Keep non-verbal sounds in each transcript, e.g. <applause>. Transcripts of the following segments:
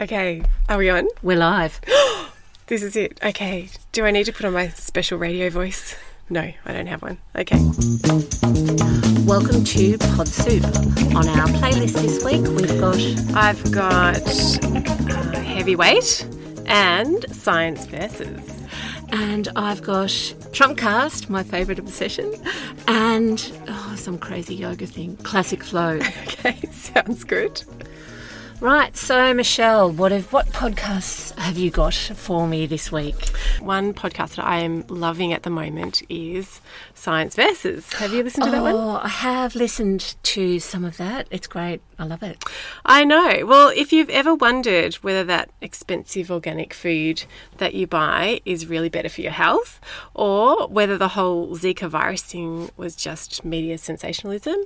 Okay, are we on? We're live. <gasps> This is it. Okay. Do I need to put on my special radio voice? No, I don't have one. Okay. Welcome to Pod Soup. On our playlist this week, we've got I've got uh, heavyweight and science versus. and I've got Trumpcast, my favourite obsession, and oh, some crazy yoga thing, Classic Flow. <laughs> Okay, sounds good. Right. So Michelle, what have what podcasts have you got for me this week? One podcast that I am loving at the moment is Science Versus. Have you listened to that one? Oh, I have listened to some of that. It's great. I love it. I know. Well, if you've ever wondered whether that expensive organic food that you buy is really better for your health, or whether the whole Zika virus thing was just media sensationalism,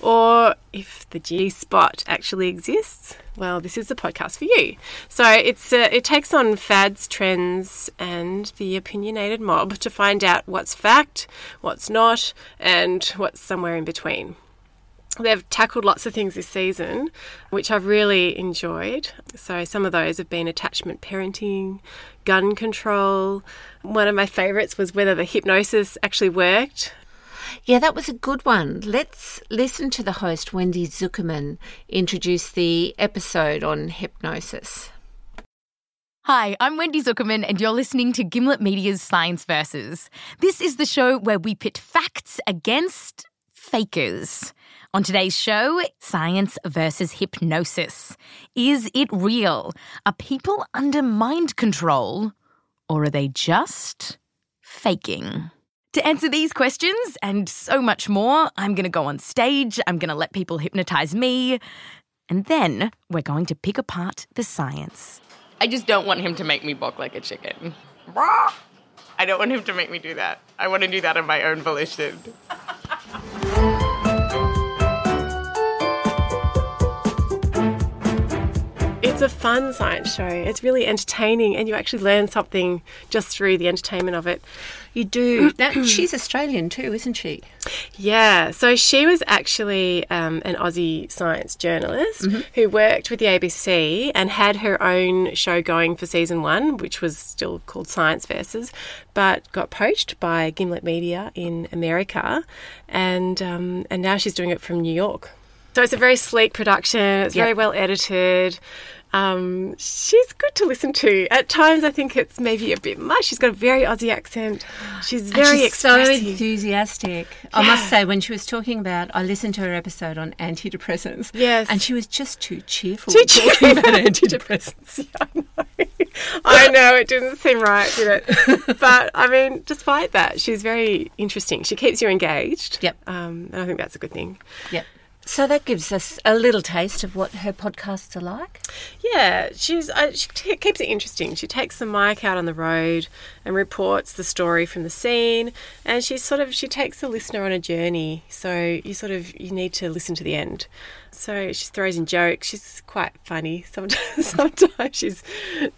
or if the G spot actually exists, well, this is the podcast for you. So it's uh, it takes on fads, trends, and the opinionated mob to find out what's fact, what's not, and what's somewhere in between. They've tackled lots of things this season, which I've really enjoyed. So, some of those have been attachment parenting, gun control. One of my favourites was whether the hypnosis actually worked. Yeah, that was a good one. Let's listen to the host, Wendy Zuckerman, introduce the episode on hypnosis. Hi, I'm Wendy Zuckerman, and you're listening to Gimlet Media's Science Versus. This is the show where we pit facts against fakers. On today's show, science versus hypnosis. Is it real? Are people under mind control? Or are they just faking? To answer these questions and so much more, I'm going to go on stage, I'm going to let people hypnotize me, and then we're going to pick apart the science. I just don't want him to make me balk like a chicken. I don't want him to make me do that. I want to do that of my own volition. A fun science show. It's really entertaining, and you actually learn something just through the entertainment of it. You do. <clears throat> That, she's Australian too, isn't she? Yeah, so she was actually um, an Aussie science journalist who worked with the ABC and had her own show going for season one, which was still called Science Versus, but got poached by Gimlet Media in America, and um, and now she's doing it from New York. So it's a very sleek production. It's very well edited. Um, she's good to listen to. At times, I think it's maybe a bit much. She's got a very Aussie accent. She's very she's so expressive. enthusiastic. I must say, when she was talking about, I listened to her episode on antidepressants. Yes. And she was just too cheerful. Too talking cheerful. about <laughs> antidepressants. <laughs> I know. I know it didn't seem right, did it? <laughs> But I mean, despite that, she's very interesting. She keeps you engaged. Yep. Um, and I think that's a good thing. Yep. So that gives us a little taste of what her podcasts are like. Yeah, she's uh, she t- keeps it interesting. She takes the mic out on the road and reports the story from the scene, and she sort of she takes the listener on a journey. So you sort of you need to listen to the end. So she throws in jokes. She's quite funny. <laughs> Sometimes, sometimes she's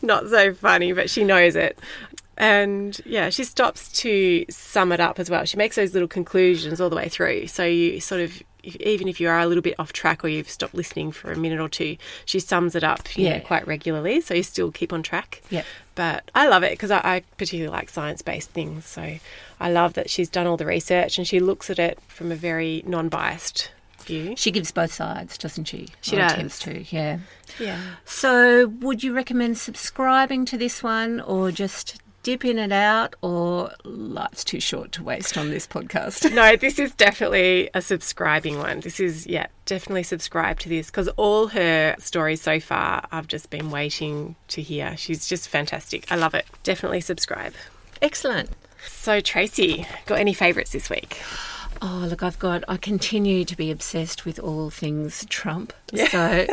not so funny, but she knows it. And yeah, she stops to sum it up as well. She makes those little conclusions all the way through. So you sort of, if- even if you are a little bit off track or you've stopped listening for a minute or two, she sums it up, you know, Yeah. quite regularly. So you still keep on track. Yep. But I love it because I, I particularly like science-based things. So I love that she's done all the research and she looks at it from a very non-biased view. She gives both sides, doesn't she? She does. Attempts to, yeah. Yeah. So, would you recommend subscribing to this one or just dip in and out, or life's too short to waste on this podcast? <laughs> No, this is definitely a subscribing one. This is, yeah, definitely subscribe to this because all her stories so far, I've just been waiting to hear. She's just fantastic. I love it. Definitely subscribe. Excellent. So, Tracy, got any favourites this week? Oh, look, I've got, I continue to be obsessed with all things Trump. So,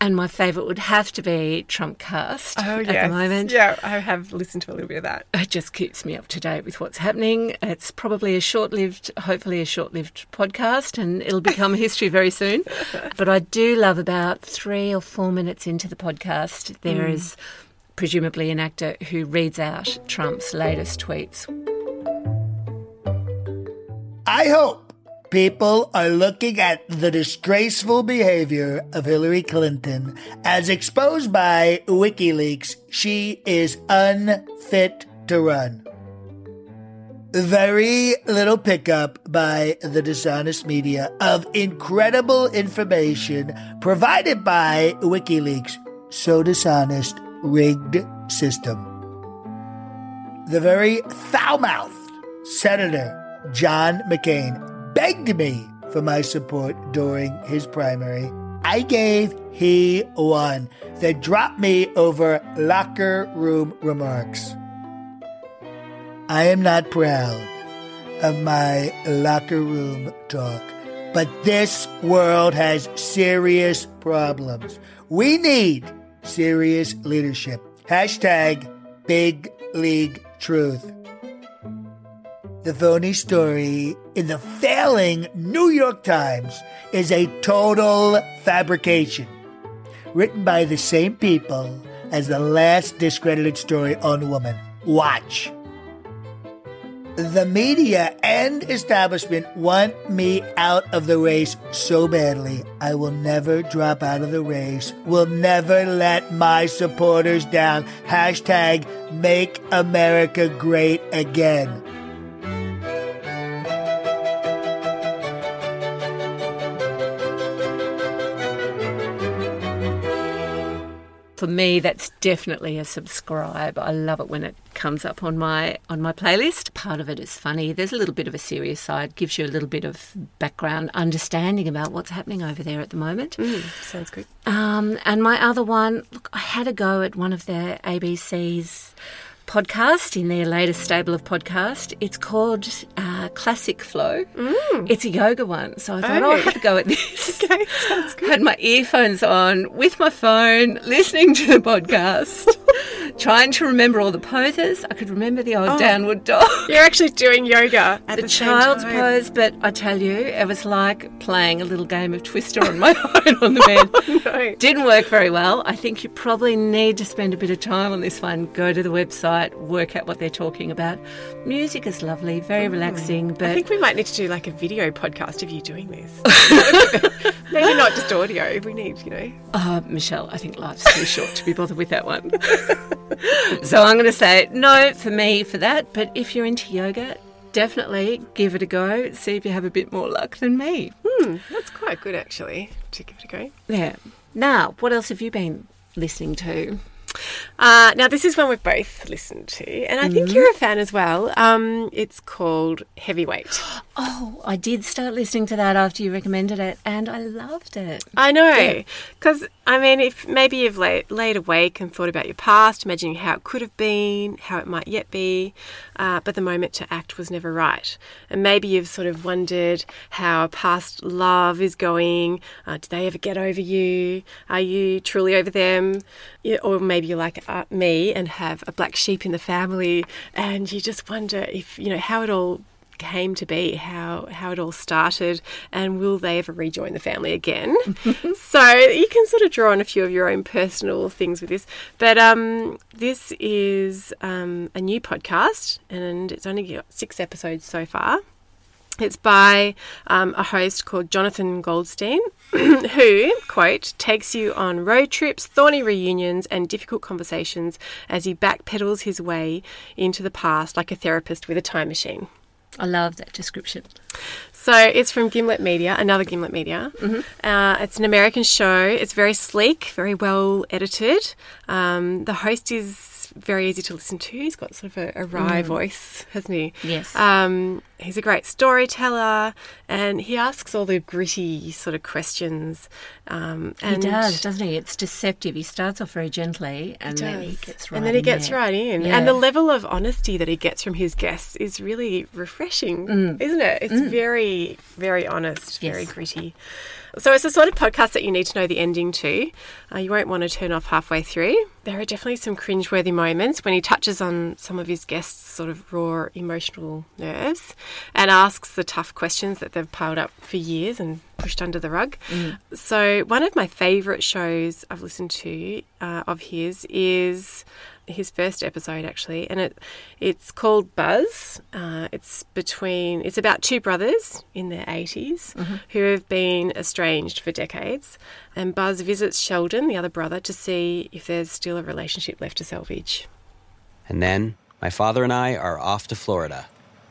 and my favourite would have to be trump Trumpcast oh, at the moment. Oh, Yeah, I have listened to a little bit of that. It just keeps me up to date with what's happening. It's probably a short lived, hopefully a short lived podcast, and it'll become history very soon. <laughs> But I do love about three or four minutes into the podcast, there mm. is presumably an actor who reads out Trump's latest tweets. I hope People are looking at the disgraceful behavior of Hillary Clinton as exposed by WikiLeaks. She is unfit to run. Very little pickup by the dishonest media of incredible information provided by WikiLeaks. So dishonest, rigged system. The very foul mouthed Senator John McCain begged me for my support during his primary. I gave, he won. They dropped me over locker room remarks. I am not proud of my locker room talk, but this world has serious problems. We need serious leadership. Hashtag big league truth. The phony story in the failing New York Times is a total fabrication, written by the same people as the last discredited story on woman. Watch. The media and establishment want me out of the race so badly. I will never drop out of the race. Will never let my supporters down. Hashtag make America great again. For me, that's definitely a subscribe. I love it when it comes up on my on my playlist. Part of it is funny. There's a little bit of a serious side. Gives you a little bit of background understanding about what's happening over there at the moment. Sounds good. Um, and my other one, look, I had a go at one of their ABC's podcast in their latest stable of podcast. It's called uh, Classic Flow. It's a yoga one, so I thought, Oh. I'll have a go at this. <laughs> Okay, sounds <laughs> good. Had my earphones on with my phone, listening to the podcast, <laughs> trying to remember all the poses. I could remember the old downward dog. You're actually doing yoga <laughs> at the, The child's pose, but I tell you, it was like playing a little game of Twister on my <laughs> own on the <laughs> bed. No. Didn't work very well. I think you probably need to spend a bit of time on this one. Go to the website, work out what they're talking about. Music is lovely, very relaxing, I but think we might need to do like a video podcast of you doing this. Maybe not just audio. We need, you know. uh, Michelle, I think life's too short to be bothered with that one. <laughs> so I'm going to say no for me for that. But if you're into yoga, definitely give it a go. See if you have a bit more luck than me. Hmm, that's quite good actually to give it a go. Yeah. Now, what else have you been listening to? Uh, now, this is one we've both listened to, and I think you're a fan as well. Um, it's called Heavyweight. Oh, I did start listening to that after you recommended it, and I loved it. I know, because I mean, if maybe you've laid, laid awake and thought about your past, imagining how it could have been, how it might yet be, uh, but the moment to act was never right, and maybe you've sort of wondered how a past love is going. Uh, did they ever get over you? Are you truly over them? Yeah, or maybe you're like uh, me and have a black sheep in the family, and you just wonder if you know how it all came to be, how how it all started, and will they ever rejoin the family again? <laughs> so you can sort of draw on a few of your own personal things with this, but um, this is um, a new podcast, and it's only got six episodes so far. It's by um, a host called Jonathan Goldstein, <clears throat> who, quote, takes you on road trips, thorny reunions, and difficult conversations as he backpedals his way into the past like a therapist with a time machine. I love that description. So it's from Gimlet Media, another Gimlet Media. Uh, it's an American show. It's very sleek, very well edited. Um, the host is very easy to listen to. He's got sort of a, a wry voice, hasn't he? Yes. Um, he's a great storyteller, and he asks all the gritty sort of questions. Um, He does, doesn't he? It's deceptive. He starts off very gently, and then he gets right and then he in gets there. right in. Yeah. And the level of honesty that he gets from his guests is really refreshing, Mm. isn't it? It's very, very honest, very Yes. gritty. So it's the sort of podcast that you need to know the ending to. Uh, you won't want to turn off halfway through. There are definitely some cringeworthy moments when he touches on some of his guests' sort of raw emotional nerves and asks the tough questions that they've piled up for years and pushed under the rug. So, one of my favourite shows I've listened to uh, of his is his first episode actually, and it it's called Buzz. Uh, it's between it's about two brothers in their 80s who have been estranged for decades, and Buzz visits Sheldon, the other brother, to see if there's still a relationship left to salvage. And then my father and I are off to Florida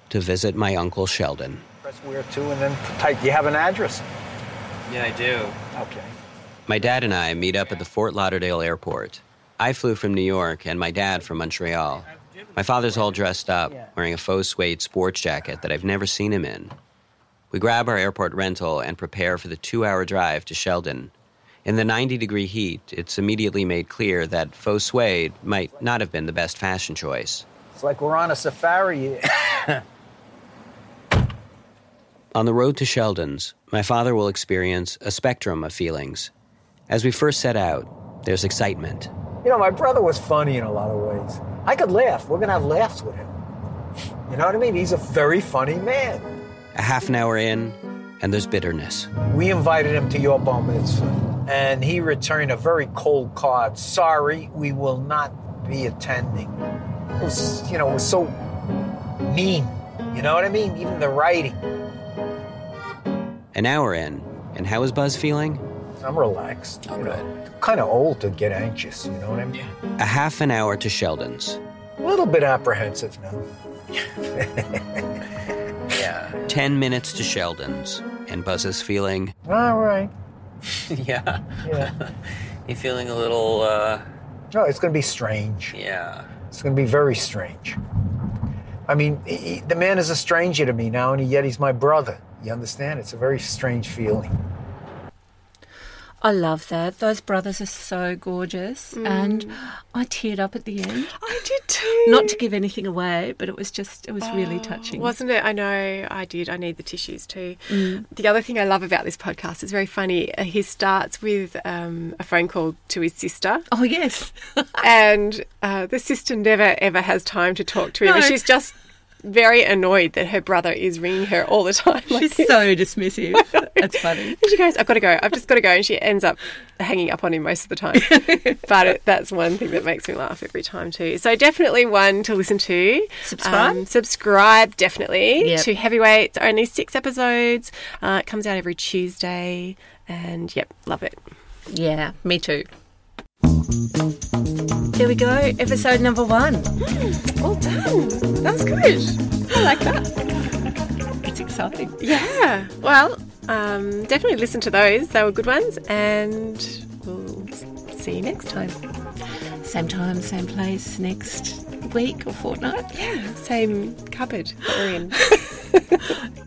to visit my uncle Sheldon. Press where to and then type. You have an address? Yeah, I do. Okay. My dad and I meet up at the Fort Lauderdale airport. I flew from New York and my dad from Montreal. My father's all dressed up, wearing a faux suede sports jacket that I've never seen him in. We grab our airport rental and prepare for the two hour drive to Sheldon. In the 90 degree heat, it's immediately made clear that faux suede might not have been the best fashion choice. It's like we're on a safari. <laughs> On the road to Sheldon's, my father will experience a spectrum of feelings. As we first set out, there's excitement. you know, my brother was funny in a lot of ways. I could laugh. We're gonna have laughs with him. You know what I mean? He's a very funny man. A half an hour in, and there's bitterness. We invited him to your bar mitzvah, and he returned a very cold card. Sorry, we will not be attending. It was, you know, it was so mean. You know what I mean? Even the writing. An hour in, and how is Buzz feeling? I'm relaxed. You know, kind of old to get anxious. You know what I mean? A half an hour to Sheldon's. A little bit apprehensive now. <laughs> yeah. Ten minutes to Sheldon's, and Buzz is feeling. All right. <laughs> yeah. Yeah. <laughs> You feeling a little, uh, No, it's going to be strange. yeah. It's going to be very strange. I mean, he- he- the man is a stranger to me now, and yet he's my brother. You understand? It's a very strange feeling. I love that. Those brothers are so gorgeous. And I teared up at the end. I did too. Not to give anything away, but it was just, it was really touching. Wasn't it? I know I did. I need the tissues too. The other thing I love about this podcast is very funny. Uh, He starts with um, a phone call to his sister, Oh, yes. <laughs> and uh, the sister never ever has time to talk to him. No. she's just very annoyed that her brother is ringing her all the time. <laughs> like She's this. so dismissive. <laughs> That's funny. And she goes, I've got to go. I've just got to go. And she ends up hanging up on him most of the time. <laughs> but it, that's one thing that makes me laugh every time, too. So definitely one to listen to. Um, Subscribe? subscribe, definitely, Yep. to Heavyweights. Only six episodes. Uh, it comes out every Tuesday. And yep, love it. Yeah, me too. There we go, episode number one. <gasps> Well done. That was good. I like that. It's exciting. Yeah. Well, um, definitely listen to those. They were good ones. And we'll see you next time. Same time, same place next week or fortnight. Yeah. Same cupboard that we're in. <laughs>